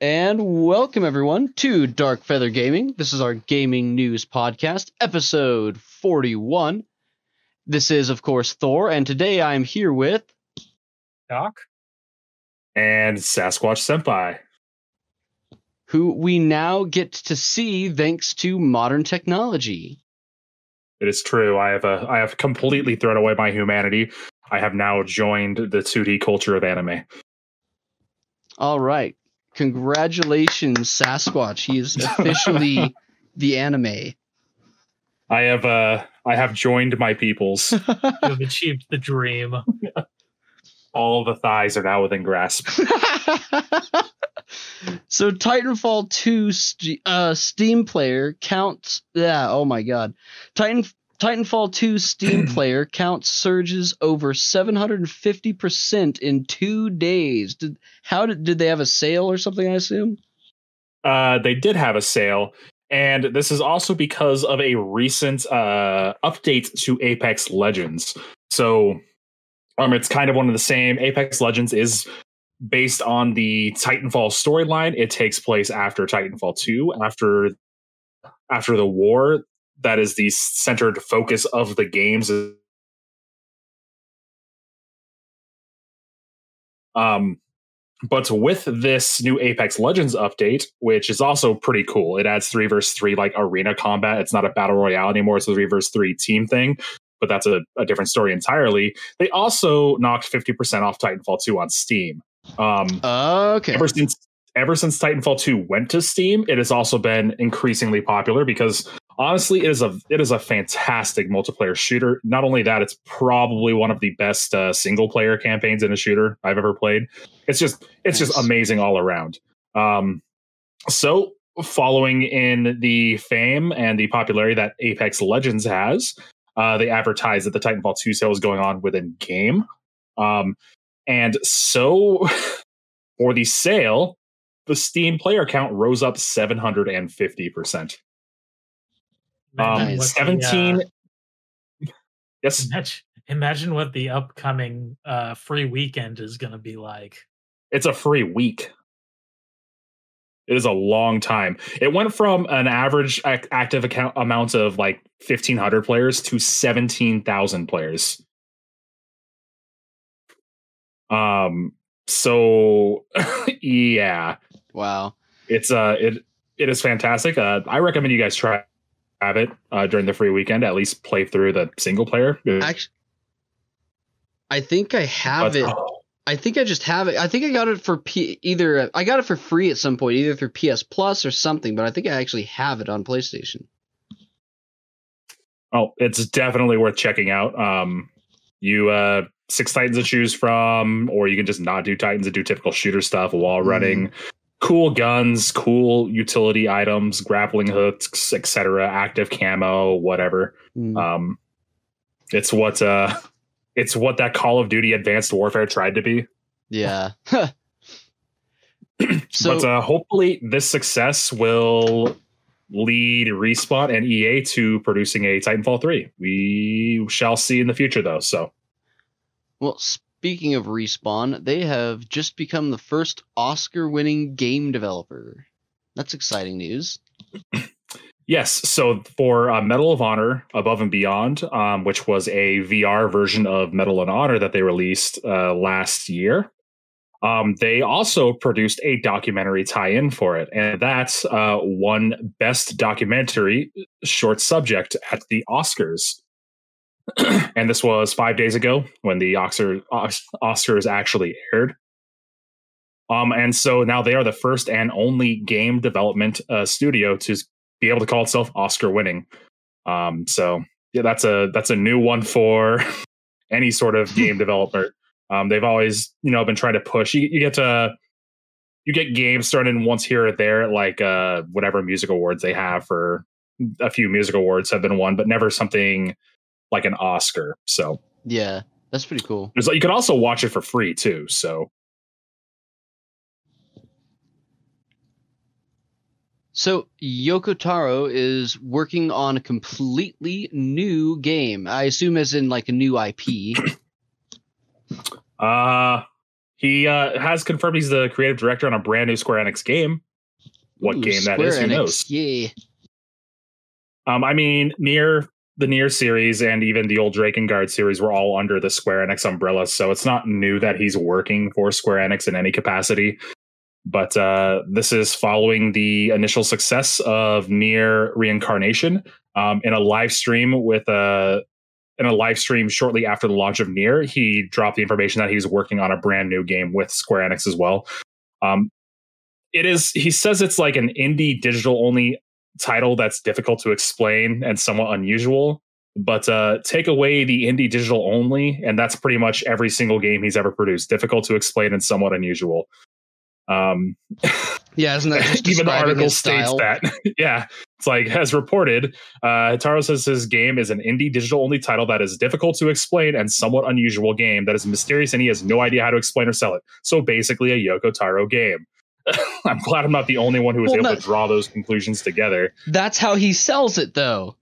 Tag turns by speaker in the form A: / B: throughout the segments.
A: And welcome everyone to Dark Feather Gaming. This is our gaming news podcast, episode 41. This is, of course, Thor, and today I'm here with.
B: Doc?
C: And Sasquatch Senpai.
A: Who we now get to see thanks to modern technology.
C: It is true. I have a I have completely thrown away my humanity. I have now joined the 2D culture of anime.
A: All right. Congratulations, Sasquatch. He is officially the anime.
C: I have uh I have joined my peoples.
B: You have achieved the dream.
C: All the thighs are now within grasp.
A: so Titanfall 2 st- uh, Steam player counts yeah, oh my god. Titan Titanfall 2 Steam player count surges over 750% in 2 days. Did how did did they have a sale or something I assume?
C: Uh they did have a sale and this is also because of a recent uh update to Apex Legends. So um it's kind of one of the same Apex Legends is based on the Titanfall storyline. It takes place after Titanfall 2, after after the war. That is the centered focus of the games. Um, but with this new Apex Legends update, which is also pretty cool, it adds three versus three like arena combat. It's not a battle royale anymore; it's a three versus three team thing. But that's a, a different story entirely. They also knocked fifty percent off Titanfall two on Steam. Um,
A: okay.
C: Ever since ever since Titanfall 2 went to Steam, it has also been increasingly popular because honestly, it is a it is a fantastic multiplayer shooter. Not only that, it's probably one of the best uh, single player campaigns in a shooter I've ever played. It's just it's nice. just amazing all around. Um, so following in the fame and the popularity that Apex Legends has, uh, they advertised that the Titanfall 2 sale is going on within game. Um, and so for the sale, the Steam player count rose up 750%. Um, 17. The, uh, yes.
B: Imagine, imagine, what the upcoming uh, free weekend is going to be like.
C: It's a free week. It is a long time. It went from an average active account amount of like 1,500 players to 17,000 players. Um. So, yeah.
A: Wow.
C: It's uh, it it is fantastic. Uh, I recommend you guys try have it uh, during the free weekend. At least play through the single player.
A: Actually, I think I have but, it. Oh. I think I just have it. I think I got it for P- either. I got it for free at some point, either through PS Plus or something. But I think I actually have it on PlayStation.
C: Oh, it's definitely worth checking out. Um, you uh, six Titans to choose from, or you can just not do Titans and do typical shooter stuff, wall running, mm cool guns, cool utility items, grappling hooks, etc., active camo, whatever. Mm. Um, it's what uh, it's what that Call of Duty Advanced Warfare tried to be.
A: Yeah.
C: so, but uh, hopefully, this success will lead Respawn and EA to producing a Titanfall 3. We shall see in the future, though. So,
A: well, Speaking of Respawn, they have just become the first Oscar winning game developer. That's exciting news.
C: Yes. So for uh, Medal of Honor Above and Beyond, um, which was a VR version of Medal of Honor that they released uh, last year, um, they also produced a documentary tie in for it. And that's uh, one best documentary short subject at the Oscars. and this was five days ago when the Oscar, Oscars actually aired. Um, and so now they are the first and only game development uh, studio to be able to call itself Oscar winning. Um, so yeah, that's a that's a new one for any sort of game developer. Um, they've always you know been trying to push. You, you get to you get games thrown in once here or there, like uh, whatever music awards they have for a few music awards have been won, but never something like an Oscar. So
A: yeah, that's pretty cool.
C: There's like you can also watch it for free too. So
A: So Yoko Taro is working on a completely new game. I assume as in like a new IP.
C: uh He uh, has confirmed he's the creative director on a brand new Square Enix game. What
A: Ooh,
C: game that
A: Square
C: is? Who
A: Enix,
C: knows?
A: Yeah.
C: Um, I mean, Nier the Nier series and even the old Drakengard series were all under the Square Enix umbrella, so it's not new that he's working for Square Enix in any capacity. But uh, this is following the initial success of Nier Reincarnation um, in a live stream with a in a live stream shortly after the launch of Nier. He dropped the information that he's working on a brand new game with Square Enix as well. Um, it is. He says it's like an indie digital only title that's difficult to explain and somewhat unusual. But uh, take away the indie digital only, and that's pretty much every single game he's ever produced. Difficult to explain and somewhat unusual. Um,
A: Yeah, isn't that just
C: even the article states that. yeah, it's like as reported, uh, Hitaro says his game is an indie digital only title that is difficult to explain and somewhat unusual game that is mysterious and he has no idea how to explain or sell it. So basically, a Yoko Taro game. I'm glad I'm not the only one who was
A: Well,
C: able
A: no-
C: to draw those conclusions together.
A: That's how he sells it, though.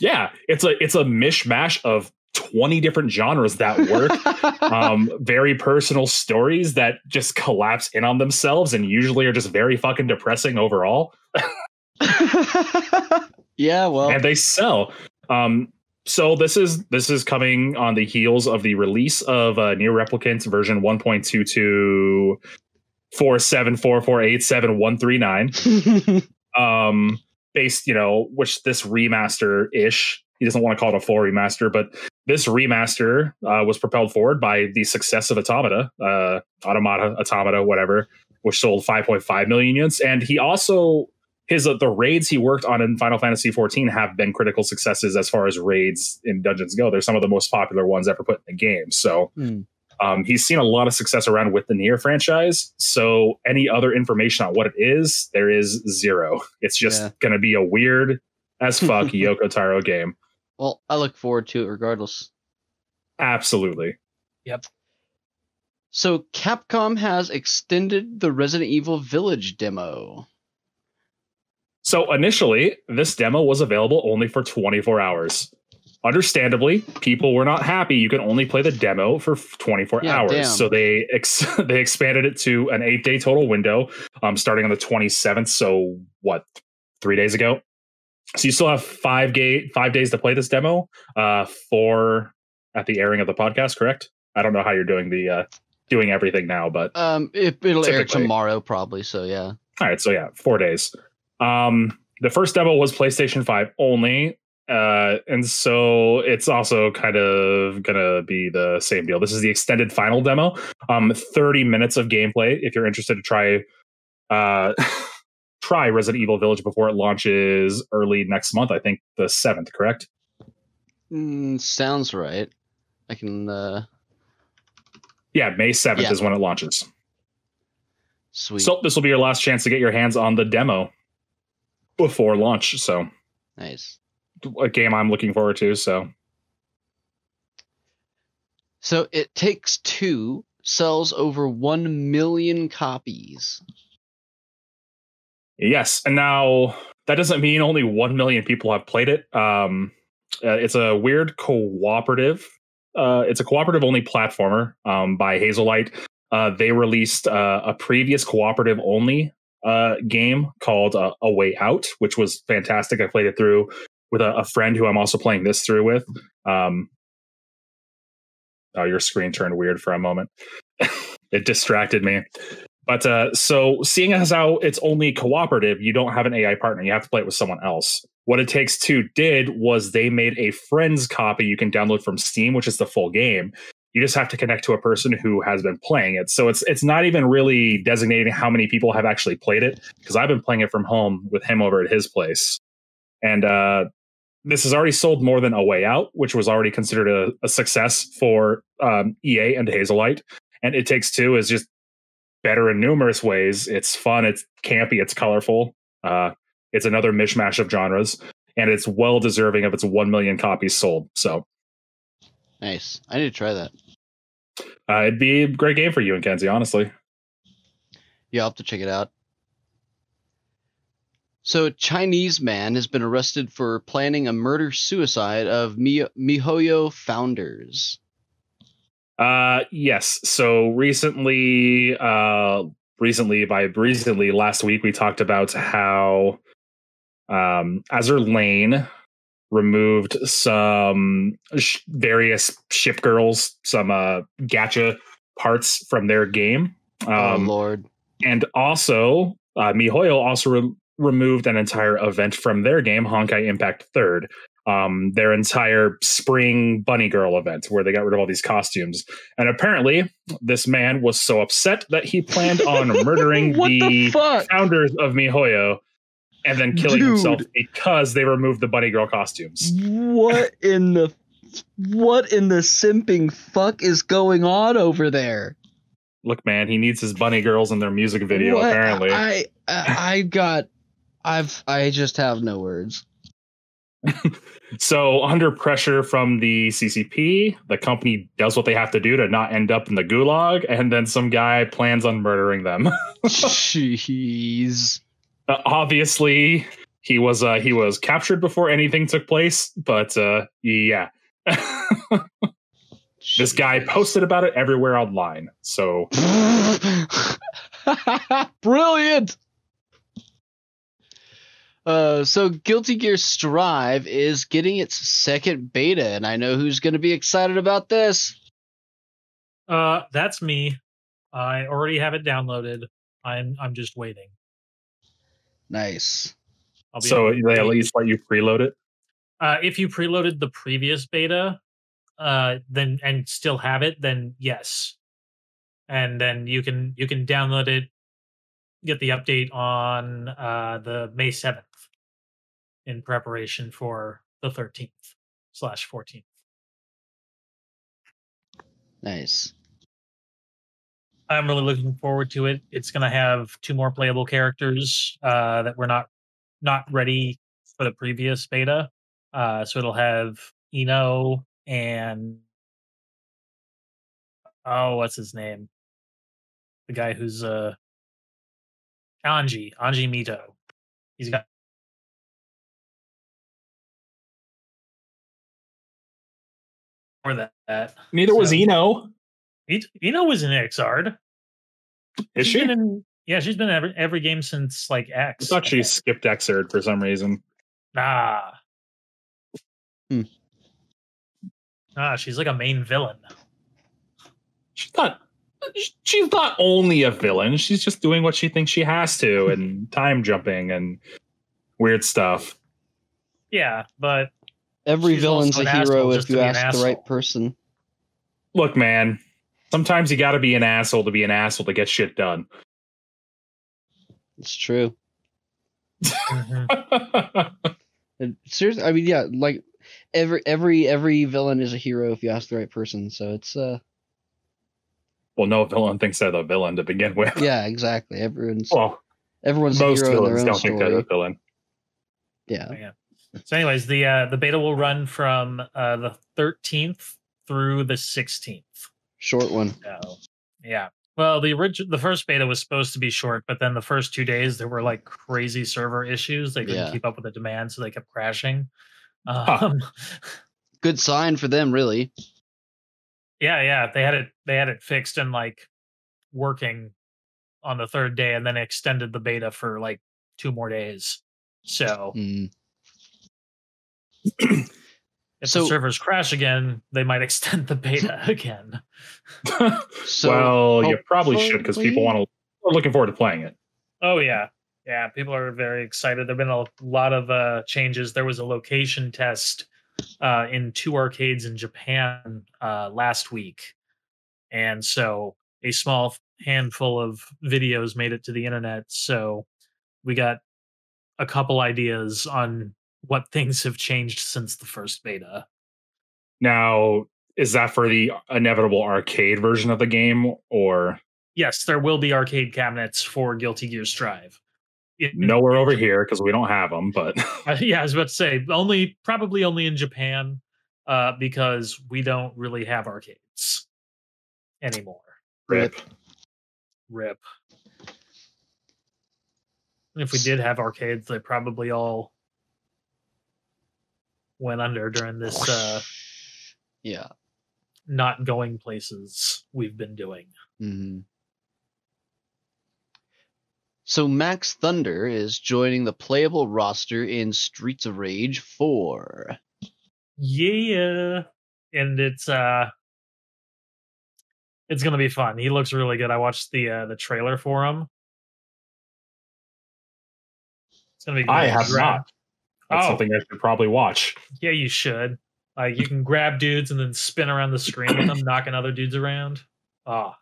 C: Yeah, it's a it's a mishmash of 20 different genres that work. um, very personal stories that just collapse in on themselves and usually are just very fucking depressing overall.
A: yeah, well,
C: and they sell. Um, so this is this is coming on the heels of the release of uh, Nier Replicant version 1.22 four seven four four eight seven one three nine. Um, based, you know, which this remaster ish. He doesn't want to call it a full remaster, but this remaster uh, was propelled forward by the success of Automata, uh, Automata, Automata, whatever, which sold 5.5 million units. And he also his uh, the raids he worked on in Final Fantasy 14 have been critical successes as far as raids in dungeons go. They're some of the most popular ones ever put in the game. So
A: Hmm.
C: Um, he's seen a lot of success around with the Nier franchise. So any other information on what it is, there is zero. It's just
A: Yeah.
C: going to be a weird as fuck Yoko Taro game.
A: well, I look forward to it regardless.
C: Absolutely. Yep.
A: So, Capcom has extended the Resident Evil Village demo.
C: So initially, this demo was available only for 24 hours. Understandably, people were not happy. You can only play the demo for 24
A: Yeah,
C: hours.
A: damn.
C: So they ex- they expanded it to an eight day total window, um, starting on the 27th. So what, three days ago? So you still have five ga- five days to play this demo. Uh, for at the airing of the podcast, correct? I don't know how you're doing the uh, doing everything now, but
A: Um, it, it'll air tomorrow, probably. So, yeah.
C: all right, so yeah, four days. Um, the first demo was PlayStation 5 only. Uh, and so it's also kind of gonna be the same deal. This is the extended final demo. Um, 30 minutes of gameplay if you're interested to try uh try Resident Evil Village before it launches early next month. I think the 7th, correct?
A: Mm, sounds right. I can, uh,
C: Yeah, May 7th
A: Yeah.
C: is when it launches.
A: sweet.
C: So this will be your last chance to get your hands on the demo before launch. So
A: nice.
C: A game I'm looking forward to. So
A: So, It Takes Two sells over 1 million copies.
C: Yes, and now that doesn't mean only one million people have played it. Um, uh, it's a weird cooperative. Uh, it's a cooperative only platformer um, by Hazelight. Uh, they released uh, a previous cooperative only uh, game called uh, A Way Out, which was fantastic. I played it through with a, a friend who I'm also playing this through with. Um, oh, your screen turned weird for a moment. it distracted me. But uh, so seeing as how it's only cooperative, you don't have an AI partner. You have to play it with someone else. What it takes two did was they made a friends copy you can download from Steam, which is the full game. You just have to connect to a person who has been playing it. So it's it's not even really designating how many people have actually played it because I've been playing it from home with him over at his place, and uh, this has already sold more than A Way Out, which was already considered a, a success for um, EA and Hazelight. And It Takes Two is just better in numerous ways. It's fun, it's campy, it's colorful. Uh, it's another mishmash of genres, and it's well deserving of its one million copies sold. So
A: Nice. I need to try that.
C: uh, it'd be a great game for you and Kenzie, honestly.
A: Yeah, I'll have to check it out. So, a Chinese man has been arrested for planning a murder suicide of Mi- MiHoYo founders.
C: Uh, yes. So recently, uh, recently by recently last week, we talked about how um, Azur Lane removed some sh- various ship girls, some uh, gacha parts from their game.
A: oh
C: Um,
A: lord.
C: and also, uh, MiHoYo also re- removed an entire event from their game, Honkai Impact Third. Um, their entire spring bunny girl event where they got rid of all these costumes. And apparently, this man was so upset that he planned on murdering the,
A: the
C: founders of MiHoYo and then killing
A: Dude.
C: himself because they removed the bunny girl costumes.
A: What in the what in the simping fuck is going on over there?
C: Look, man, he needs his bunny girls in their music video,
A: What?
C: apparently.
A: I, I I got I've I just have no words.
C: So, under pressure from the CCP, the company does what they have to do to not end up in the gulag, and then some guy plans on murdering them.
A: Jeez.
C: Uh, obviously, he was uh, he was captured before anything took place, but uh, yeah, this guy posted about it everywhere online. So,
A: Brilliant. Uh, so Guilty Gear Strive is getting its second beta, and I know who's going to be excited about this.
B: Uh, that's me. I already have it downloaded. I'm I'm just waiting.
A: Nice.
B: I'll be
C: so they at least let you preload it.
B: Uh, if you preloaded the previous beta, uh, then and still have it, then yes, and then you can you can download it, get the update on uh, the May seventh, in preparation for the thirteenth slash fourteenth.
A: Nice.
B: I'm really looking forward to it. It's going to have two more playable characters uh, that were not not ready for the previous beta. Uh, so it'll have I-No and oh, what's his name? The guy who's uh Anji Anji Mito. He's got for that. that.
C: Neither was
B: I-No. I-No was in Xrd.
C: Is
B: She's
C: she?
B: in, yeah, she's been in every every game since like X.
C: I thought she skipped Xrd for some reason.
B: Nah.
A: Hmm.
B: Ah, she's like a main villain.
C: she's not she's not only a villain she's just doing what she thinks she has to and time jumping and weird stuff
B: Yeah, but
A: Every villain's a hero if you
B: to be
A: ask the right person.
C: look man sometimes you gotta be an asshole to be an asshole to get shit done
A: It's true.
B: mhm.
A: Seriously, I mean, yeah, like every every every villain is a hero if you ask the right person. So it's uh,
C: well no villain thinks they're the villain to begin with
A: yeah, exactly. Everyone's
C: well
A: everyone's a
C: most
A: hero in their
C: villains
A: own
C: don't think they're the villain
A: Yeah.
B: yeah. So, anyways, the uh, the beta will run from uh, the 13th through the 16th.
A: Short one.
B: So, yeah. Well, the original, the first beta was supposed to be short, but then the first two days there were like crazy server issues. They couldn't
A: Yeah.
B: keep up with the demand, so they kept crashing.
C: Huh.
B: Um,
A: Good sign for them, really.
B: Yeah, yeah, they had it. They had it fixed and like working on the third day, and then extended the beta for like two more days. So
A: Mm.
B: if
A: So-
B: the servers crash again, they might extend the beta again.
A: So
C: well you probably should because people want to are looking forward to playing it
B: Oh yeah. Yeah, people are very excited. There've been a lot of uh changes. There was a location test uh in two arcades in Japan uh last week. And so a small handful of videos made it to the internet. So we got a couple ideas on what things have changed since the first beta.
C: now is that for the inevitable arcade version of the game or
B: Yes, there will be arcade cabinets for Guilty Gear Strive. It-
C: nowhere over here because we don't have them but
B: Uh, yeah, I was about to say only probably only in Japan, uh, because we don't really have arcades anymore.
C: rip
B: Rip. And if we did have arcades, they probably all went under during this uh,
A: yeah.
B: not going places we've been doing.
A: hmm So Max Thunder is joining the playable roster in Streets of Rage 4.
B: Yeah, and it's uh, it's gonna be fun. He looks really good. I watched the uh, the trailer for him. It's gonna be. Good.
C: I have
B: Grab-
C: not. That's
B: Oh.
C: something I should probably watch.
B: Yeah, you should. Like you can grab dudes and then spin around the screen with them, knocking other dudes around. Ah,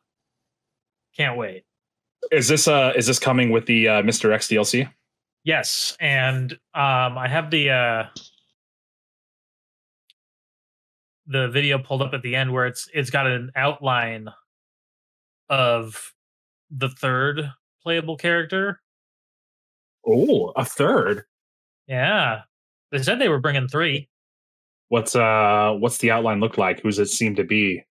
B: can't wait.
C: Is this uh is this coming with the uh, Mr. X DLC?
B: Yes, and um, I have the uh, the video pulled up at the end where it's it's got an outline of the third playable character.
C: Oh, a third.
B: Yeah, they said they were bringing three.
C: What's uh what's the outline look like? Who's it seem to be?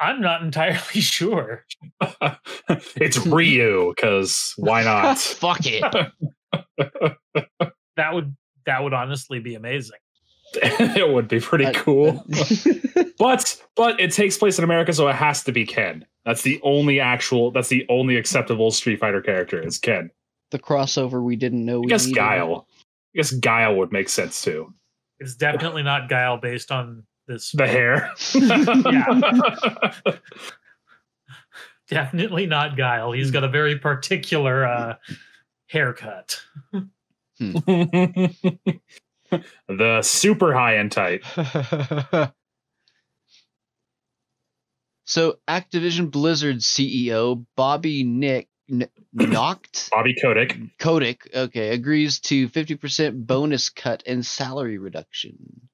B: I'm not entirely sure.
C: it's Ryu, because why not?
A: Fuck it.
B: That would that would honestly be amazing.
C: it would be pretty cool. but but it takes place in America, so it has to be Ken. That's the only actual that's the only acceptable Street Fighter character is Ken.
A: the crossover we didn't know
C: I
A: we
C: guess
A: needed.
C: Guile. I guess Guile would make sense too.
B: It's definitely not Guile based on this.
C: The hair.
B: Definitely not Guile. He's got a very particular uh, haircut.
C: the super high end type.
A: so Activision Blizzard CEO Bobby Nick N- Noct
C: Bobby Kotick.
A: Kotick, okay, agrees to 50% bonus cut and salary reduction.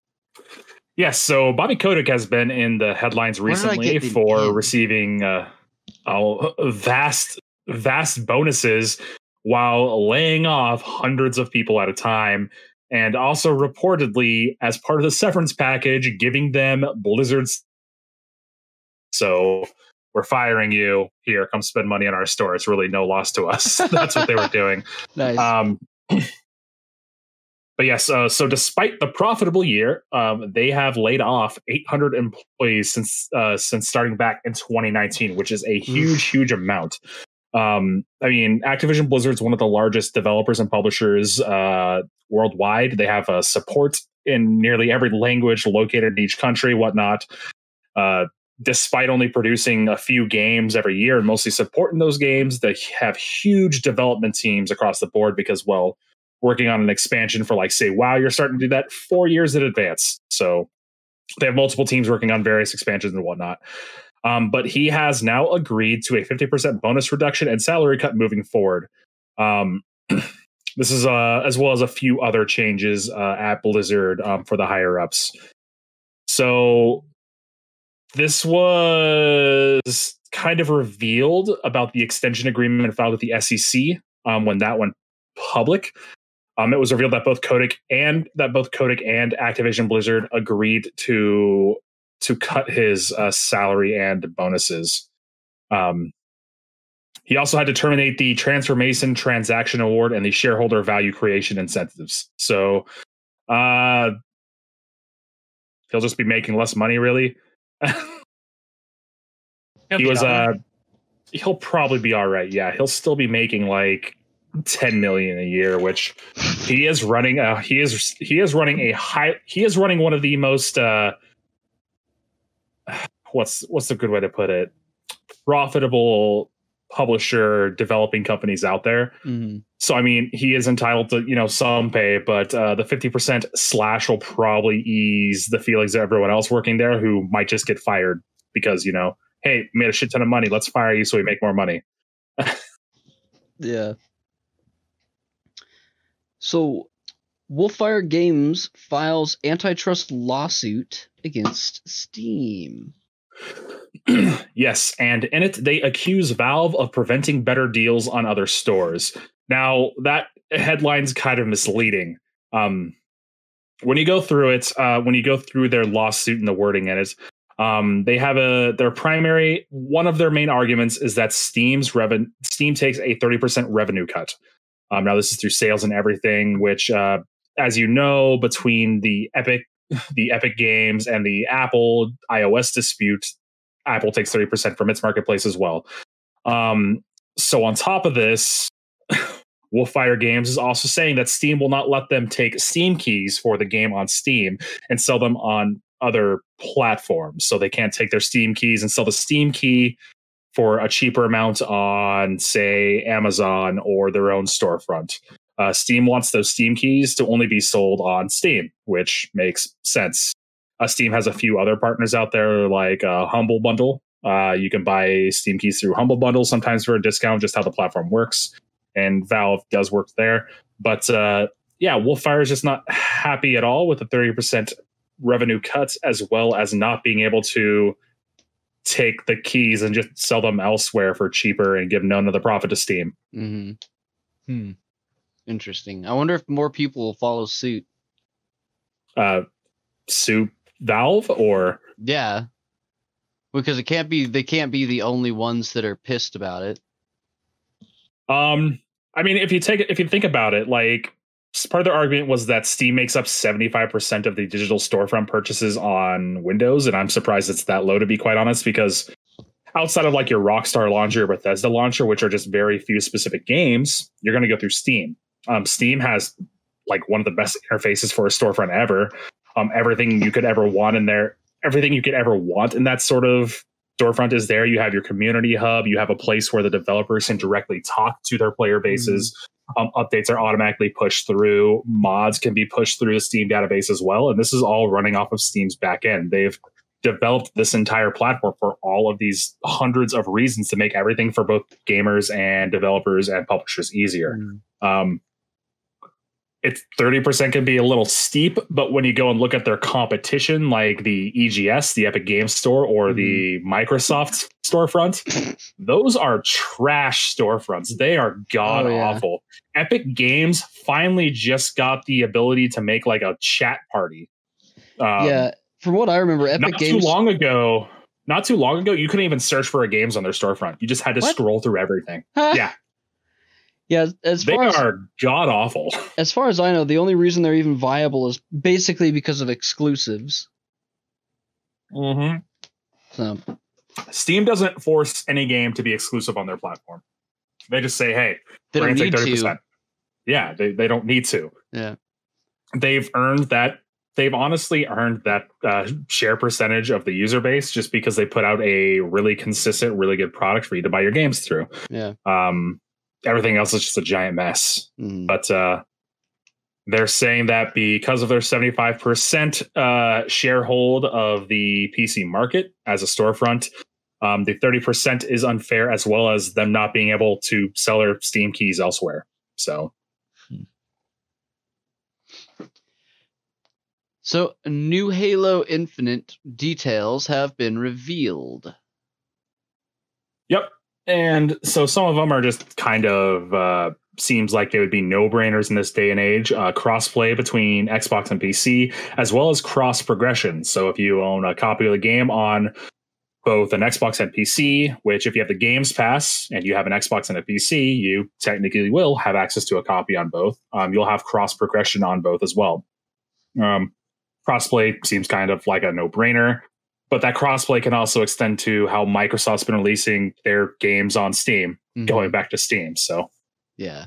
C: Yes, so Bobby Kotick has been in the headlines
A: Where did I
C: recently
A: the
C: for receiving uh, oh, vast, vast bonuses while laying off hundreds of people at a time, and also reportedly, as part of the severance package, giving them Blizzard's. So we're firing you. Here, come spend money on our store. It's really no loss to us. That's what they were doing.
A: Nice.
C: Um, but yes, uh, so despite the profitable year, um, they have laid off 800 employees since uh, since starting back in 2019, which is a huge, huge amount. Um, I mean, Activision Blizzard's one of the largest developers and publishers uh, worldwide. They have uh, support in nearly every language located in each country, whatnot. Uh, despite only producing a few games every year and mostly supporting those games, they have huge development teams across the board because, well, working on an expansion for like say wow you're starting to do that four years in advance. So they have multiple teams working on various expansions and whatnot. Um, but he has now agreed to a 50% bonus reduction and salary cut moving forward. Um, this is uh, as well as a few other changes uh, at blizzard um, for the higher ups. So this was kind of revealed about the extension agreement filed with the sec um, when that went public um, it was revealed that both Kodak and that both Kotick and Activision Blizzard agreed to to cut his uh, salary and bonuses. Um, he also had to terminate the Transformation Transaction Award and the Shareholder Value Creation incentives. So uh, he'll just be making less money, really. He was uh, he'll probably be all right. Yeah, he'll still be making like 10 million a year which he is running uh he is he is running a high he is running one of the most uh what's what's a good way to put it profitable publisher developing companies out there
A: Mhm.
C: so i mean he is entitled to you know some pay but uh the 50% slash will probably ease the feelings of everyone else working there who might just get fired because you know hey made a shit ton of money let's fire you so we make more money
A: Yeah. So, Wolfire Games files antitrust lawsuit against Steam.
C: yes, and in it they accuse Valve of preventing better deals on other stores. Now that headline's kind of misleading. Um, when you go through it, uh, when you go through their lawsuit and the wording in it, um, they have a their primary one of their main arguments is that Steam's revenue Steam takes a thirty percent revenue cut. Um, now this is through sales and everything, which, uh, as you know, between the Epic the Epic Games and the Apple iOS dispute, Apple takes 30% from its marketplace as well. Um, so on top of this, Wolfire Games is also saying that Steam will not let them take Steam keys for the game on Steam and sell them on other platforms. So they can't take their Steam keys and sell the Steam key for a cheaper amount on, say, Amazon or their own storefront. Uh, Steam wants those Steam keys to only be sold on Steam, which makes sense. Uh, Steam has a few other partners out there, like uh, Humble Bundle. Uh, you can buy Steam keys through Humble Bundle sometimes for a discount, just how the platform works. And Valve does work there. But uh, yeah, Wolfire is just not happy at all with the 30% revenue cuts, as well as not being able to take the keys and just sell them elsewhere for cheaper and give none of the profit to Steam.
A: Mm-hmm.
D: Hmm.
A: Interesting. I wonder if more people will follow suit.
C: Uh, sue Valve or
A: Yeah. Because it can't be they can't be the only ones that are pissed about it.
C: Um, I mean, if you take it, if you think about it, like s- part of their argument was that Steam makes up seventy five percent of the digital storefront purchases on Windows, and I'm surprised it's that low to be quite honest, because outside of like your Rockstar launcher or Bethesda launcher, which are just very few specific games, you're going to go through Steam. Um, Steam has like one of the best interfaces for a storefront ever. Um, everything you could ever want in there, everything you could ever want in that sort of storefront is there. You have your community hub. You have a place where the developers can directly talk to their player bases. Um, updates are automatically pushed through. Mods can be pushed through the Steam database as well. And this is all running off of Steam's backend. They've developed this entire platform for all of these hundreds of reasons to make everything for both gamers and developers and publishers easier. Um, it's 30% can be a little steep, but when you go and look at their competition, like the EGS, the Epic Games Store, or the Microsoft storefront, those are trash storefronts. They are god
A: Oh, yeah.
C: awful. Epic Games finally just got the ability to make like a chat party. Um,
A: yeah. From what I remember, Epic
C: not
A: Games
C: too long ago. Not too long ago, you couldn't even search for a games on their storefront. You just had to
A: What?
C: scroll through everything.
A: Huh?
C: Yeah.
A: Yeah, as
C: They
A: far as,
C: are god awful.
A: as far as I know, the only reason they're even viable is basically because of exclusives.
C: Mm-hmm.
A: So
C: Steam doesn't force any game to be exclusive on their platform. They just say, "Hey,
A: they
C: we're
A: don't
C: going to
A: need
C: take thirty
A: to.
C: Yeah, they they don't need to.
A: Yeah.
C: They've earned that. They've honestly earned that uh, share percentage of the user base just because they put out a really consistent, really good product for you to buy your games through.
A: Yeah.
C: Um, everything else is just a giant mess.
A: Mhm.
C: But uh, they're saying that because of their 75% uh, sharehold of the PC market as a storefront, um, the 30% is unfair, as well as them not being able to sell their Steam keys elsewhere. So,
A: So, new Halo Infinite details have been revealed.
C: yep. And so some of them are just kind of uh, seems like they would be no brainers in this day and age. Uh, crossplay between Xbox and PC, as well as cross progression. So if you own a copy of the game on both an Xbox and PC, which if you have the Games Pass and you have an Xbox and a PC, you technically will have access to a copy on both. Um, you'll have cross progression on both as well. Um, crossplay seems kind of like a no brainer. But that crossplay can also extend to how Microsoft's been releasing their games on Steam,
A: Mhm.
C: going back to Steam. So
A: Yeah.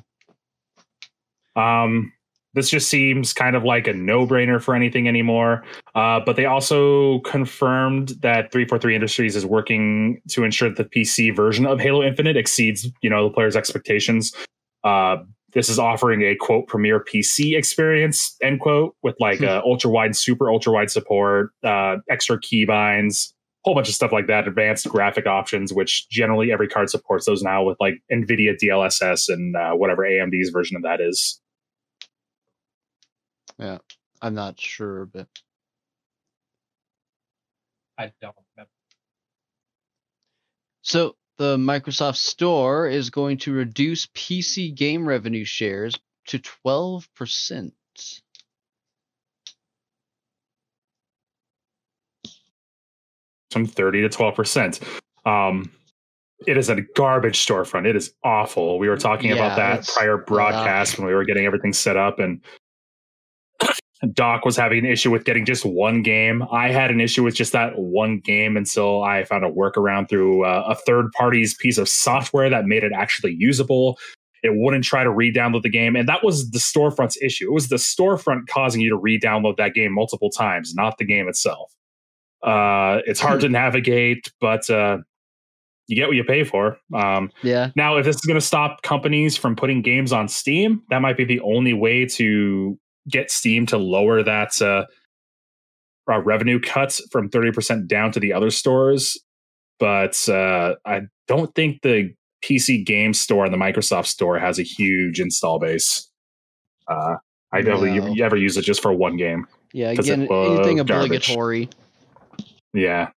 C: um, this just seems kind of like a no-brainer for anything anymore. Uh, but they also confirmed that 343 Industries is working to ensure that the PC version of Halo Infinite exceeds, you know, the player's expectations. Uh, this is offering a quote premier PC experience end quote with like uh, ultra wide, super ultra wide support, uh, extra keybinds, whole bunch of stuff like that, advanced graphic options, which generally every card supports those now with like NVIDIA DLSS and uh, whatever AMD's version of that is.
A: I'm not sure, but
D: I don't remember.
A: so the Microsoft Store is going to reduce PC game revenue shares to 12%.
C: from 30 to 12%. Um, it is a garbage storefront. It is awful. We were talking
A: Yeah,
C: about that prior broadcast when we were getting everything set up. And Doc was having an issue with getting just one game. I had an issue with just that one game until I found a workaround through uh, a third party's piece of software that made it actually usable. It wouldn't try to re-download the game, and that was the storefront's issue. It was the storefront causing you to re-download that game multiple times, not the game itself. Uh, it's hard to navigate, but uh, you get what you pay for. Um,
A: Yeah.
C: now, if this is going to stop companies from putting games on Steam, that might be the only way to get Steam to lower that uh, uh, revenue cuts from 30% down to the other stores. But uh, I don't think the PC game store and the Microsoft store has a huge install base. Uh, I never
A: No.
C: you, you ever use it just for one game.
A: Yeah. Again, anything
C: garbage.
A: obligatory.
C: Yeah.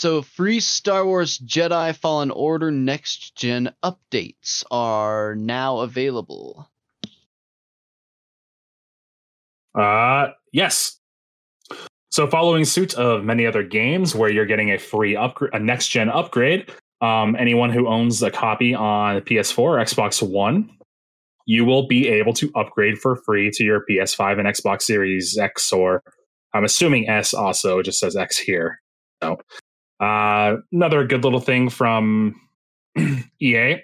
A: So, free Star Wars Jedi Fallen Order next gen updates are now available.
C: Uh, yes. So, following suit of many other games where you're getting a free upgrade, a next gen upgrade, um, anyone who owns a copy on PS4 or Xbox One, you will be able to upgrade for free to your PS5 and Xbox Series X, or I'm assuming S also. It just says X here. So, uh, another good little thing from EA.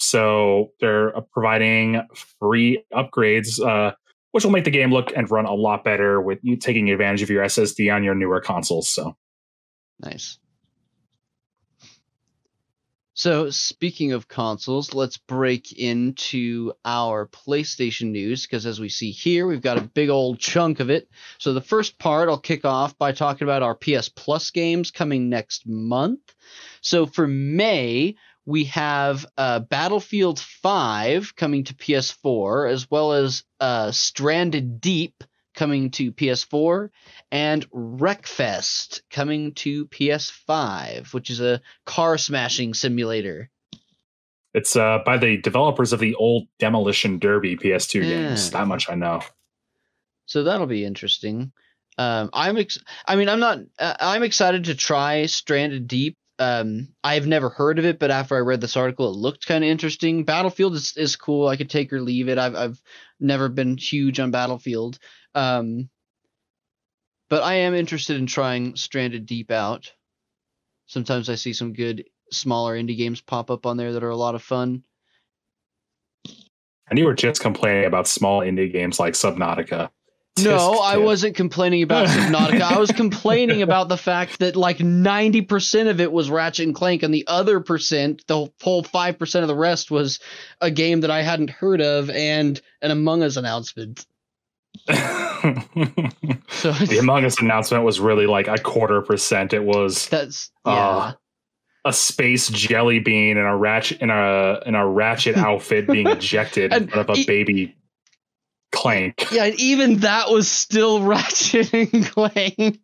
C: So, they're uh, providing free upgrades. Uh, which will make the game look and run a lot better with you taking advantage of your SSD on your newer consoles. So,
A: Nice. So, speaking of consoles, let's break into our PlayStation news because, as we see here, we've got a big old chunk of it. So, the first part, I'll kick off by talking about our PS Plus games coming next month. So, for May, we have uh, Battlefield 5 coming to PS4, as well as uh, Stranded Deep coming to PS4 and Wreckfest coming to PS5, which is a car smashing simulator.
C: it's uh, by the developers of the old Demolition Derby PS2
A: Yeah.
C: games. That much I know.
A: So that'll be interesting. Um, I'm ex- I mean, I'm not. Uh, I'm excited to try Stranded Deep. Um, I've never heard of it, but after I read this article, it looked kind of interesting. Battlefield is, is cool. I could take or leave it. I've I've never been huge on Battlefield. Um, but I am interested in trying Stranded Deep out. Sometimes I see some good smaller indie games pop up on there that are a lot of fun.
C: And you were just complaining about small indie games like Subnautica.
A: No, I
C: tip.
A: wasn't complaining about Subnautica. I was complaining about the fact that like 90% of it was Ratchet and Clank, and the other percent, the whole 5% of the rest, was a game that I hadn't heard of and an Among Us announcement. So
C: the Among Us announcement was really like a quarter percent. It was
A: that's,
C: Uh, a space jelly bean and a ratchet in a in a ratchet outfit being ejected in front of a
A: e-
C: baby clank.
A: yeah, even that was still Ratchet and Clank.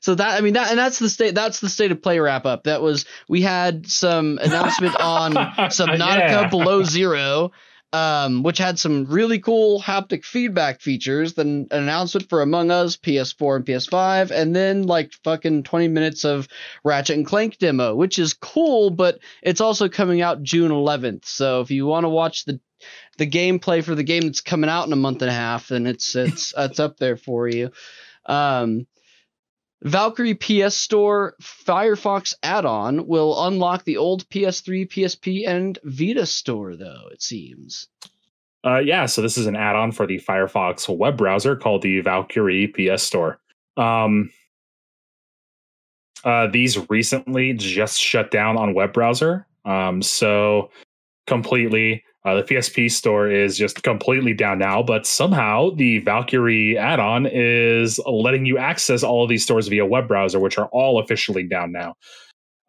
A: So that I mean that and that's the state that's the state of play wrap up. That was we had some announcement on Subnautica
C: Yeah.
A: Below Zero, um, which had some really cool haptic feedback features. Then an announcement for Among Us, PS4 and PS5, and then like fucking 20 minutes of Ratchet and Clank demo, which is cool, but it's also coming out June 11th. So if you want to watch the the gameplay for the game that's coming out in a month and a half, then it's it's it's up there for you. Um, Valkyrie PS Store Firefox add-on will unlock the old PS3, PSP, and Vita store, though it seems.
C: Uh, yeah, so this is an add-on for the Firefox web browser called the Valkyrie PS Store. Um, uh, these recently just shut down on web browser, um, so completely. Uh, the PSP store is just completely down now, but somehow the Valkyrie add-on is letting you access all of these stores via web browser, which are all officially down now.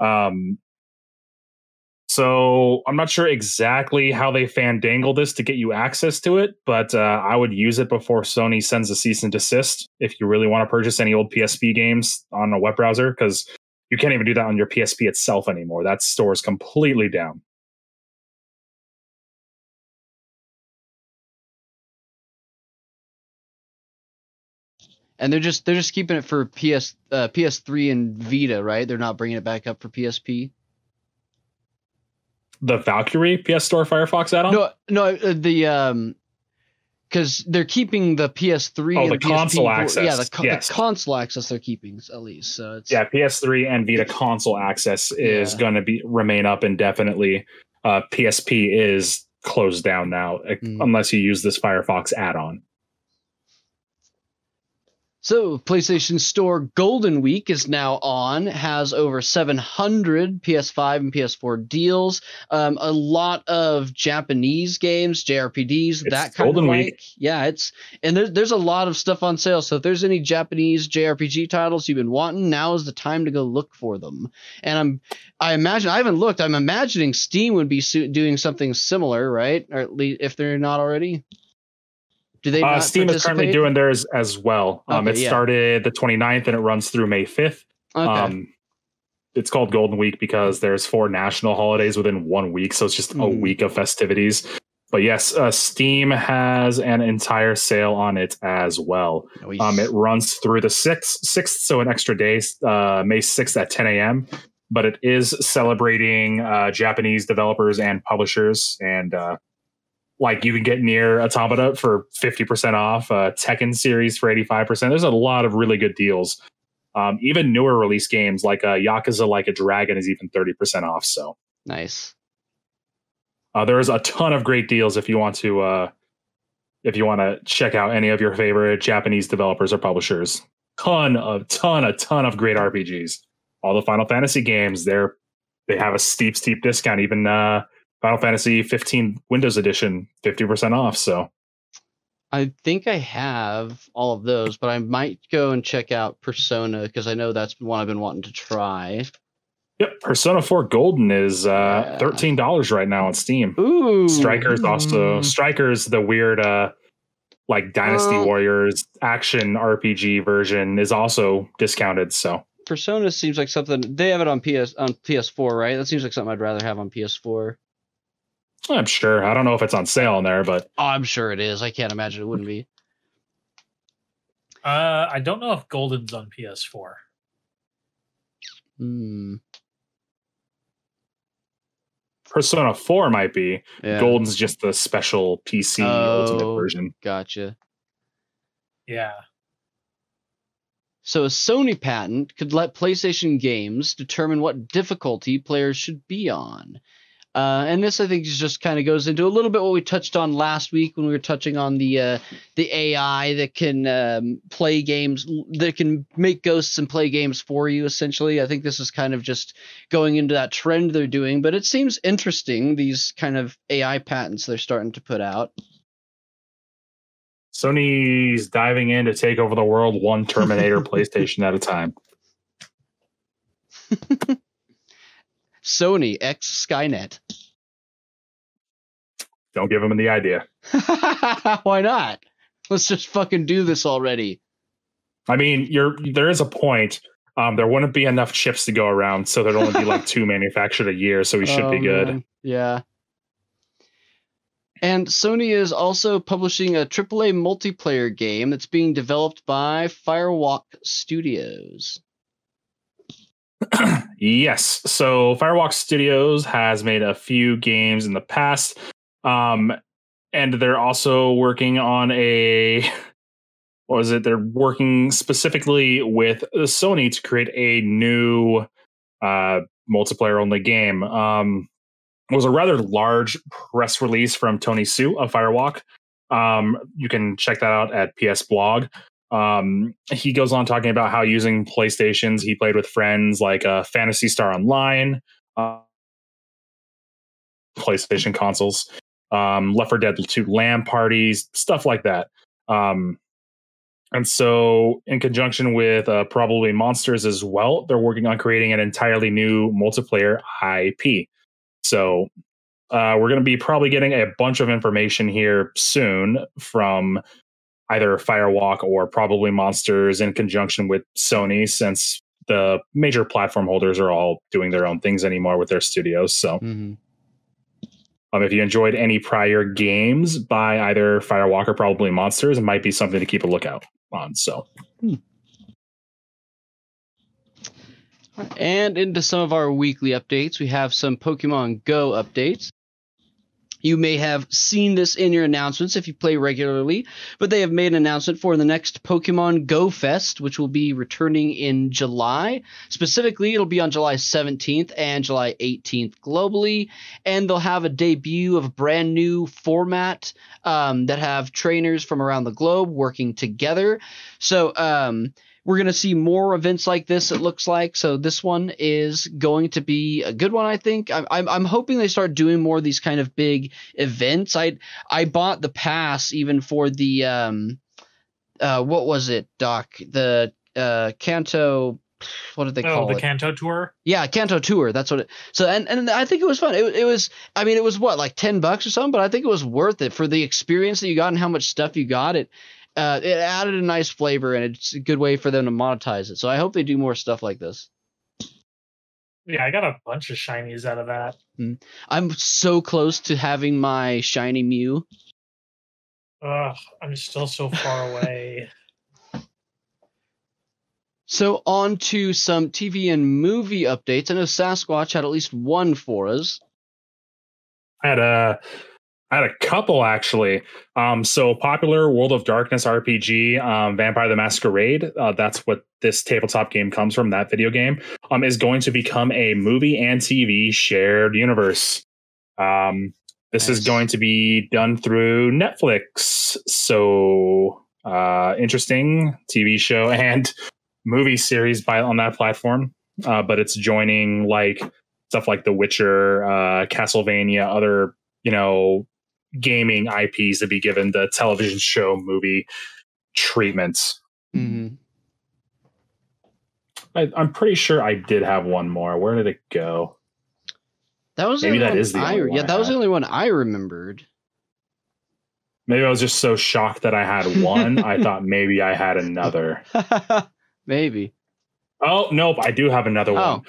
C: Um, so I'm not sure exactly how they fandangle this to get you access to it, but uh, I would use it before Sony sends a cease and desist if you really want to purchase any old PSP games on a web browser, because you can't even do that on your PSP itself anymore. That store is completely down.
A: And they're just they're just keeping it for PS uh, PS3 and Vita, right? They're not bringing it back up for PSP.
C: the Valkyrie PS Store Firefox add-on.
A: No, no, uh, the um, because they're keeping the PS3
C: Oh,
A: and
C: the console access,
A: Yeah, the, co-
C: yes.
A: the console access they're keeping at least. So it's
C: yeah, PS3 and Vita console access is
A: Yeah.
C: going to be remain up indefinitely. Uh, PSP is closed down now
A: Hmm.
C: unless you use this Firefox add-on.
A: So, PlayStation Store Golden Week is now on, has over 700 PS5 and PS4 deals, um, a lot of Japanese games, JRPGs, that kind
C: Golden
A: of
C: Week.
A: like. Yeah, it's and there's there's a lot of stuff on sale. So if there's any Japanese JRPG titles you've been wanting, now is the time to go look for them. And I'm I imagine I haven't looked. I'm imagining Steam would be su- doing something similar, right? Or at least if they're not already. Do they?
C: Uh, Steam is currently doing theirs as well. Um,
A: Okay,
C: it
A: yeah.
C: started the 29th and it runs through May 5th.
A: Okay.
C: Um, it's called Golden Week because there's four national holidays within one week, so it's just a
A: Mhm.
C: week of festivities. But yes, uh, Steam has an entire sale on it as well.
A: Nice.
C: Um, it runs through the sixth, sixth, so an extra day, uh, May sixth at 10 a.m. But it is celebrating uh, Japanese developers and publishers, and uh, like you can get Nier Automata for 50% off, uh, Tekken series for 85%. There's a lot of really good deals. Um, even newer release games like uh, Yakuza Like a Dragon is even 30% off. So
A: nice.
C: uh, there's a ton of great deals if you want to uh, if you want to check out any of your favorite Japanese developers or publishers. Ton of ton a ton of great RPGs. All the Final Fantasy games, they're they have a steep steep discount. Even uh, Final Fantasy 15 Windows Edition, 50% off. So
A: I think I have all of those, but I might go and check out Persona because I know that's one I've been wanting to try.
C: Yep, Persona 4 Golden is uh,
A: Yeah.
C: thirteen dollars right now on Steam.
A: Ooh,
C: Strikers also. Strikers the weird uh like Dynasty
A: Oh.
C: Warriors action RPG version is also discounted. So
A: Persona seems like something they have it on PS on PS4, right? That seems like something I'd rather have on PS4.
C: I'm sure. I don't know if it's on sale in there, but
A: Oh, I'm sure it is. I can't imagine it wouldn't be.
B: Uh, I don't know if Golden's on PS4.
A: Hmm.
C: Persona 4 might be.
A: Yeah.
C: Golden's just the special PC ultimate
A: Oh.
C: version.
A: Gotcha.
B: Yeah.
A: So a Sony patent could let PlayStation games determine what difficulty players should be on. Uh, and this, I think, is just kind of goes into a little bit what we touched on last week when we were touching on the uh, the AI that can um, play games, that can make ghosts and play games for you. Essentially, I think this is kind of just going into that trend they're doing. But it seems interesting these kind of AI patents they're starting to put out.
C: Sony's diving in to take over the world one Terminator PlayStation at a time.
A: Sony X Skynet.
C: Don't give them the idea.
A: Why not? Let's just fucking do this already.
C: I mean, you're there is a point. Um, there wouldn't be enough chips to go around, so there'd only be like two manufactured a year, so we should be
A: Oh,
C: good.
A: man. Yeah. And Sony is also publishing a AAA multiplayer game that's being developed by Firewalk Studios.
C: yes. So Firewalk Studios has made a few games in the past. Um, and they're also working on a what was it? They're working specifically with Sony to create a new uh multiplayer only game. Um it was a rather large press release from Tony Hsu of Firewalk. Um, you can check that out at PS Blog. Um, he goes on talking about how using PlayStations, he played with friends like uh, Phantasy Star Online, uh, PlayStation consoles, um, Left 4 Dead 2 LAN parties, stuff like that. Um, and so, in conjunction with uh, ProbablyMonsters as well, they're working on creating an entirely new multiplayer IP. So, uh, we're going to be probably getting a bunch of information here soon from either Firewalk or ProbablyMonsters in conjunction with Sony, since the major platform holders are all doing their own things anymore with their studios. So,
A: Mm-hmm.
C: um, if you enjoyed any prior games by either Firewalk or ProbablyMonsters, it might be something to keep a lookout on. So,
A: And into some of our weekly updates, we have some Pokemon Go updates. You may have seen this in your announcements if you play regularly, but they have made an announcement for the next Pokemon Go Fest, which will be returning in July. Specifically, it'll be on July 17th and July 18th globally, and they'll have a debut of a brand new format um, that have trainers from around the globe working together. So, um, we're going to see more events like this it looks like so this one is going to be a good one i think i'm, I'm, I'm hoping they start doing more of these kind of big events i i bought the pass even for the um uh what was it doc the uh kanto what did they call it?
B: oh,
A: call
B: the
A: it
B: Kanto tour.
A: yeah, Kanto Tour. That's what it. So and and I think it was fun. It, it was. I mean, it was what like ten bucks or something, but I think it was worth it for the experience that you got and how much stuff you got. It uh, it added a nice flavor and it's a good way for them to monetize it. So I hope they do more stuff like this.
B: Yeah, I got a bunch of shinies out of that.
A: I'm so close to having my shiny Mew.
B: Ugh, I'm still so far away.
A: So on to some TV and movie updates. I know Sasquatch had at least one for us.
C: I had a I had a couple actually. Um, so popular World of Darkness RPG, um, Vampire the Masquerade. Uh, that's what this tabletop game comes from. That video game um, is going to become a movie and TV shared universe. Um, this
A: Nice.
C: is going to be done through Netflix. So uh, interesting TV show and movie series by on that platform. Uh, but it's joining like stuff like The Witcher, uh, Castlevania, other you know gaming IPs to be given the television show movie treatments.
A: Mm-hmm.
C: I, I'm pretty sure I did have one more. Where did it go?
A: That was the
C: Maybe
A: only
C: that
A: one
C: the
A: I,
C: only one
A: yeah.
C: I
A: That was the only one I remembered.
C: Maybe I was just so shocked that I had one. I thought maybe I had another.
A: Maybe.
C: Oh nope, I do have another
A: Oh.
C: one.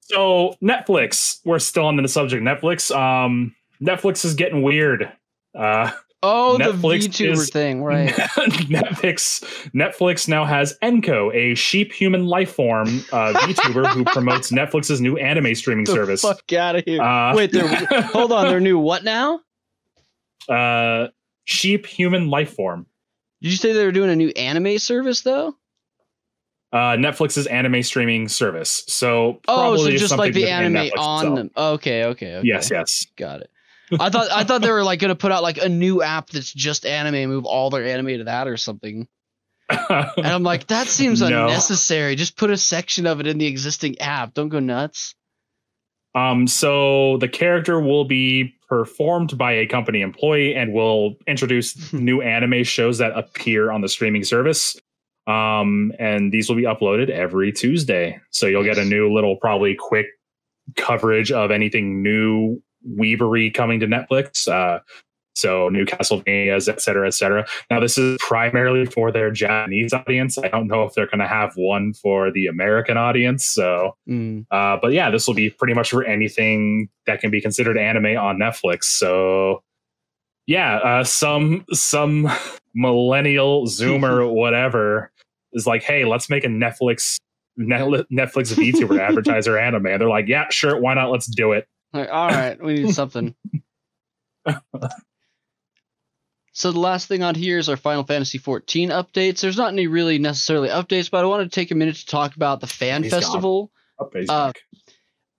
C: So Netflix, we're still on the subject. Netflix, um, Netflix is getting weird. Uh,
A: Oh, the
C: Netflix
A: VTuber
C: is-
A: thing, right?
C: Netflix Netflix now has Enko, a sheep human life form uh, VTuber who promotes Netflix's new anime streaming
A: the
C: service.
A: fuck out of here.
C: Uh,
A: Wait, they're, hold on. They're new. What now?
C: uh, sheep human life form.
A: Did you say they were doing a new anime service though?
C: Uh, Netflix's anime streaming service. So
A: Oh, so just like the anime
C: Netflix
A: on
C: itself.
A: them. Okay, okay, okay.
C: Yes, yes.
A: got it. I thought I thought they were like gonna put out like a new app that's just anime, and move all their anime to that or something. And I'm like, that seems
C: No.
A: unnecessary. Just put a section of it in the existing app. Don't go nuts.
C: Um, so the character will be performed by a company employee and will introduce new anime shows that appear on the streaming service. Um, and these will be uploaded every Tuesday. So you'll get a new little, probably quick coverage of anything new Weavery coming to Netflix. Uh, so new Castlevanias, et cetera, et cetera. Now, this is primarily for their Japanese audience. I don't know if they're going to have one for the American audience. So,
A: Mm.
C: uh, but yeah, this will be pretty much for anything that can be considered anime on Netflix. So yeah, uh, some some millennial Zoomer whatever is like, hey, let's make a Netflix Net- Netflix VTuber advertiser anime. And they're like, yeah, sure, why not? Let's do it.
A: Like, all right, we need something. so the last thing on here is our Final Fantasy 14 updates. There's not any really necessarily updates, but I wanted to take a minute to talk about the fan
C: He's gone.
A: festival.
C: Oh,
A: Uh,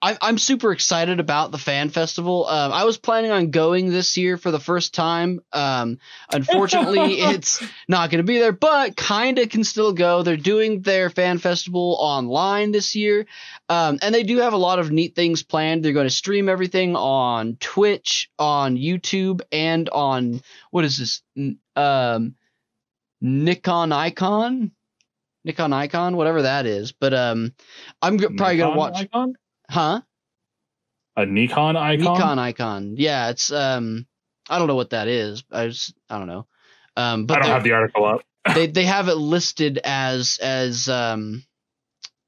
A: I'm I'm super excited about the fan festival. Um, I was planning on going this year for the first time. Um, unfortunately, it's not going to be there, but kinda can still go. They're doing their fan festival online this year, um, and they do have a lot of neat things planned. They're going to stream everything on Twitch, on YouTube, and on what is this? Um, Nikon Icon, Nikon Icon, whatever that is. But um, I'm g- probably gonna watch.
C: icon?
A: Huh?
C: a Nikon icon.
A: Nikon icon. Yeah, it's um I don't know what that is. I just I don't know. Um
C: I
A: but
C: don't have the article up.
A: they they have it listed as as um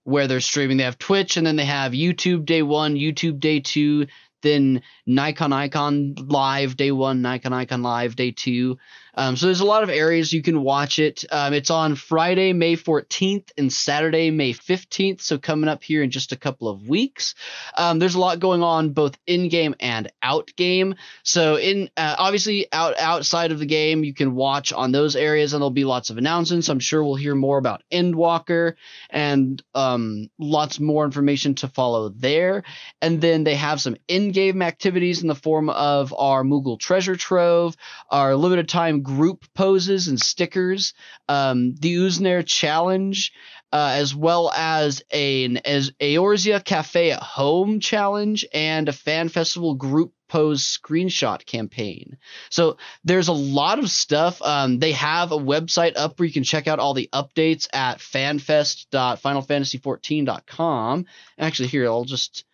A: where they're streaming. They have Twitch and then they have YouTube day 1, YouTube day 2, then Nikon Icon live day 1, Nikon Icon live day 2. Um, so there's a lot of areas you can watch it. Um, it's on Friday, May 14th and Saturday, May 15th. So coming up here in just a couple of weeks. Um, there's a lot going on both in game and out game. So in uh, obviously out outside of the game, you can watch on those areas, and there'll be lots of announcements. I'm sure we'll hear more about Endwalker and um, lots more information to follow there. And then they have some in-game activities in the form of our Moogle Treasure Trove, our limited time group poses and stickers, um, the Uznair Challenge, uh, as well as a, an as Eorzea Cafe at Home challenge and a fan festival group pose screenshot campaign. So there's a lot of stuff. Um, they have a website up where you can check out all the updates at fanfest.finalfantasy14.com. Actually, here I'll just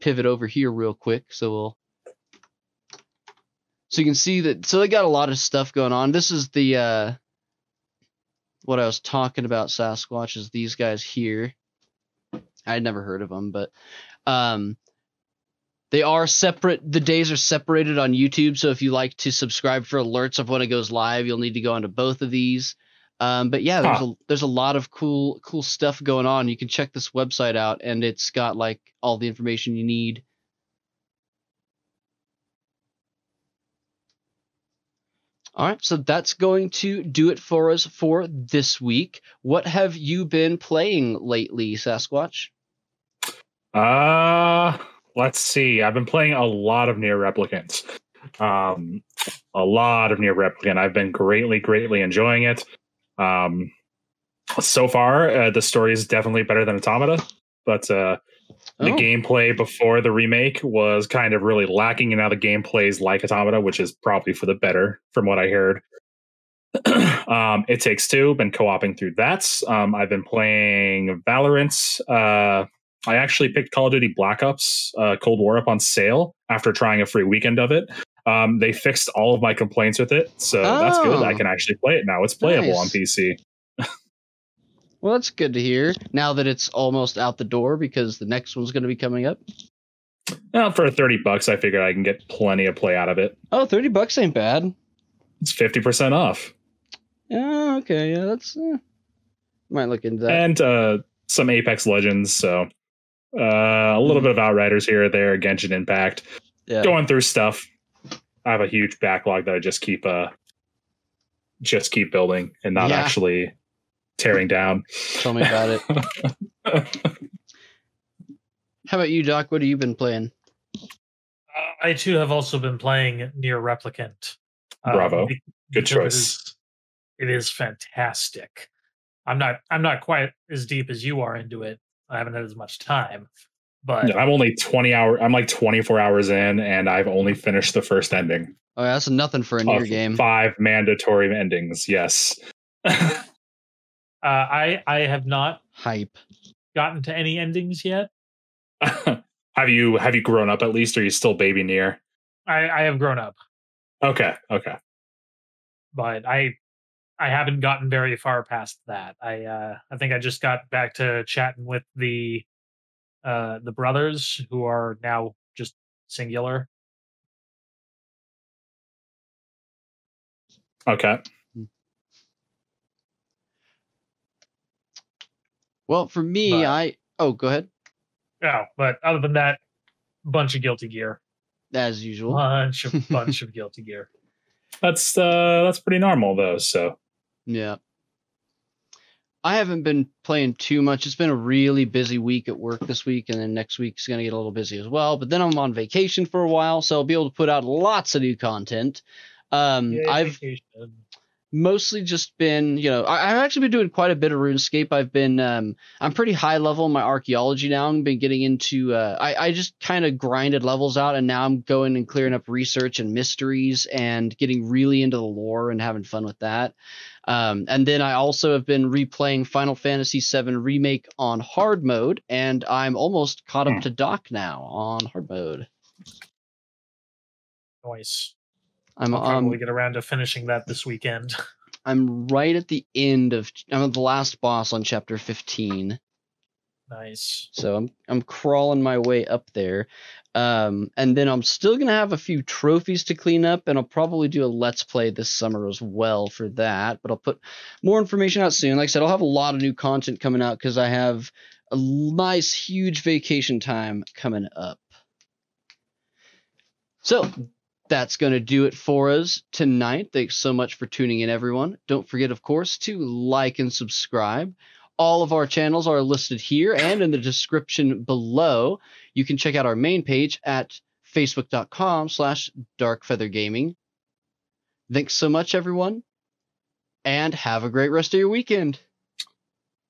A: pivot over here real quick, so we'll. So you can see that. So they got a lot of stuff going on. This is the uh, what I was talking about. Sasquatch is these guys here. I'd never heard of them, but um, they are separate. The days are separated on YouTube. So if you like to subscribe for alerts of when it goes live, you'll need to go onto both of these. Um, but yeah, there's
C: Huh.
A: a there's a lot of cool cool stuff going on. You can check this website out, and it's got like all the information you need. All right, so that's going to do it for us for this week. What have you been playing lately, Sasquatch?
C: Uh let's see. I've been playing a lot of Nier Replicants. Um, a lot of Nier Replicant. I've been greatly, greatly enjoying it. Um, so far, uh, the story is definitely better than Automata, but uh, the
A: Oh.
C: gameplay before the remake was kind of really lacking, and now the gameplay is like Automata, which is probably for the better, from what I heard. um, it takes two. Been co-oping through that. Um, I've been playing Valorant. Uh, I actually picked Call of Duty Black Ops uh, Cold War up on sale after trying a free weekend of it. Um, they fixed all of my complaints with it, so that's good. I
A: Oh.
C: can actually play it now. It's playable
A: Nice.
C: on PC.
A: Well, that's good to hear. Now that it's almost out the door because the next one's going to be coming up.
C: Well, for 30 bucks, I figured I can get plenty of play out of it.
A: Oh, 30 bucks ain't bad.
C: It's 50% off.
A: Yeah, okay. Yeah, that's. Eh. Might look into that.
C: and uh, some Apex Legends. So uh, a little
A: Hmm.
C: bit of Outriders here or there, Genshin Impact,
A: yeah.
C: going through stuff. I have a huge backlog that I just keep uh, just keep building and not
A: Yeah.
C: actually tearing down.
A: Tell me about it. How about you, Doc? What have you been playing?
B: Uh, I too have also been playing Nier Replicant. um,
C: Bravo.
B: be-
C: Good choice.
B: It is, it is fantastic. I'm not I'm not quite as deep as you are into it. I haven't had as much time, but
C: Yeah, I'm only 20 hour. I'm like 24 hours in, and I've only finished the first ending.
A: Oh, yeah, that's nothing for a
C: of
A: Nier game.
C: Five mandatory endings. Yes.
B: uh, I I have not
A: Hype.
B: gotten to any endings yet.
C: have you have you grown up at least? Or are you still baby Nier?
B: I, I have grown up,
C: Okay. Okay.
B: but I I haven't gotten very far past that. I uh, I think I just got back to chatting with the uh, the brothers who are now just singular.
C: Okay.
A: Well, for me,
B: But-
A: I. Oh, go ahead.
B: Yeah, but other than that, bunch of guilty gear,
A: As usual.
B: bunch of bunch of guilty gear.
C: That's uh that's pretty normal though. So
A: Yeah. I haven't been playing too much. It's been a really busy week at work this week, and then next week's going to get a little busy as well. But then I'm on vacation for a while, so I'll be able to put out lots of new content. Um,
B: Yay,
A: I've
B: vacation.
A: Mostly just been, you know, I, I've actually been doing quite a bit of RuneScape. I've been, um, I'm pretty high level in my archaeology now. I've been getting into, uh, I, I just kind of grinded levels out, and now I'm going and clearing up research and mysteries and getting really into the lore and having fun with that. Um, and then I also have been replaying Final Fantasy VII Remake on hard mode, and I'm almost caught
C: Hmm.
A: up to Doc now on hard mode.
B: Noise.
A: I'm
B: I'll
A: um,
B: probably get around to finishing that this weekend.
A: I'm right at the end of I'm at the last boss on chapter 15.
B: Nice.
A: So I'm I'm crawling my way up there. Um, and then I'm still gonna have a few trophies to clean up, and I'll probably do a let's play this summer as well for that. But I'll put more information out soon. Like I said, I'll have a lot of new content coming out because I have a nice huge vacation time coming up. So that's going to do it for us tonight. Thanks so much for tuning in, everyone. Don't forget, of course, to like and subscribe. All of our channels are listed here and in the description below. You can check out our main page at facebook.com slash darkfeathergaming. Thanks so much, everyone, and have a great rest of your weekend.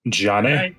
C: Johnny.
B: Good night.